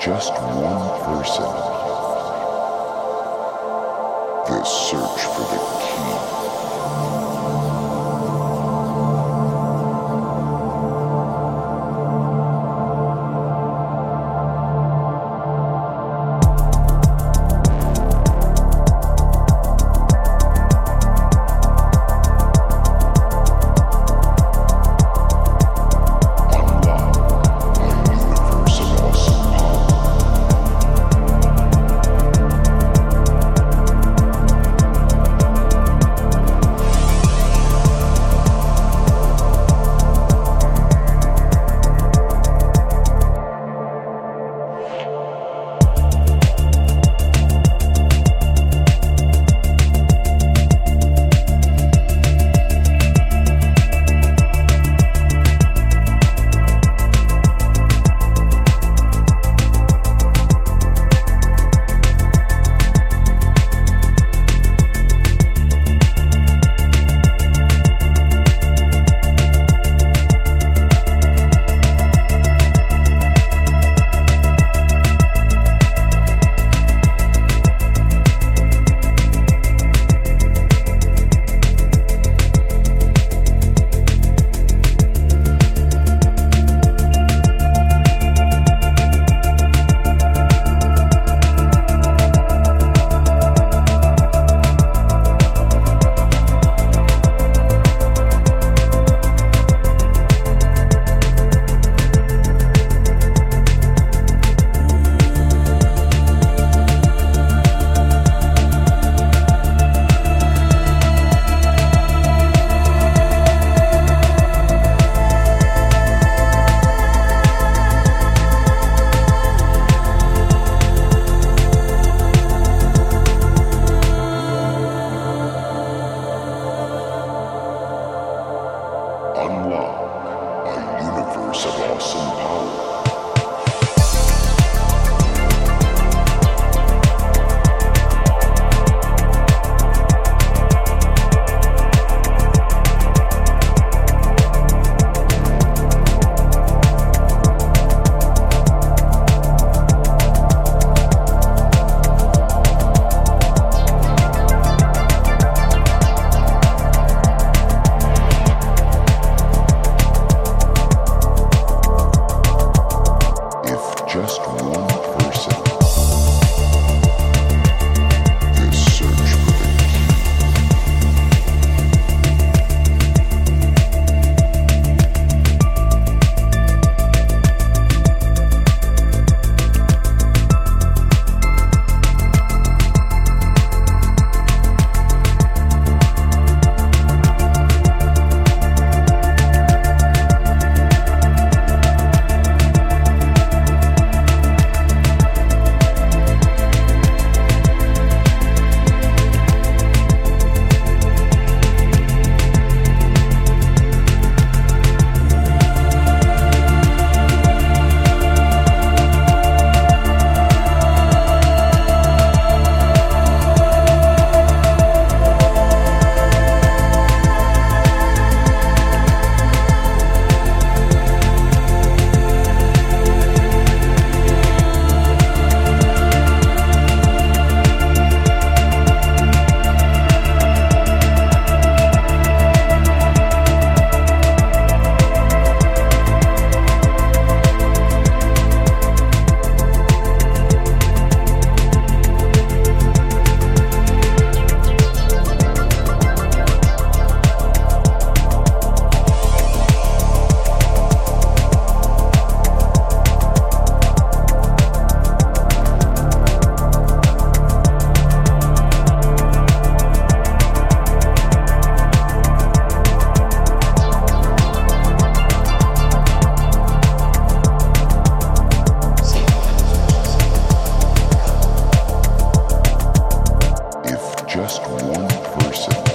just one person. The search for the key. just one person.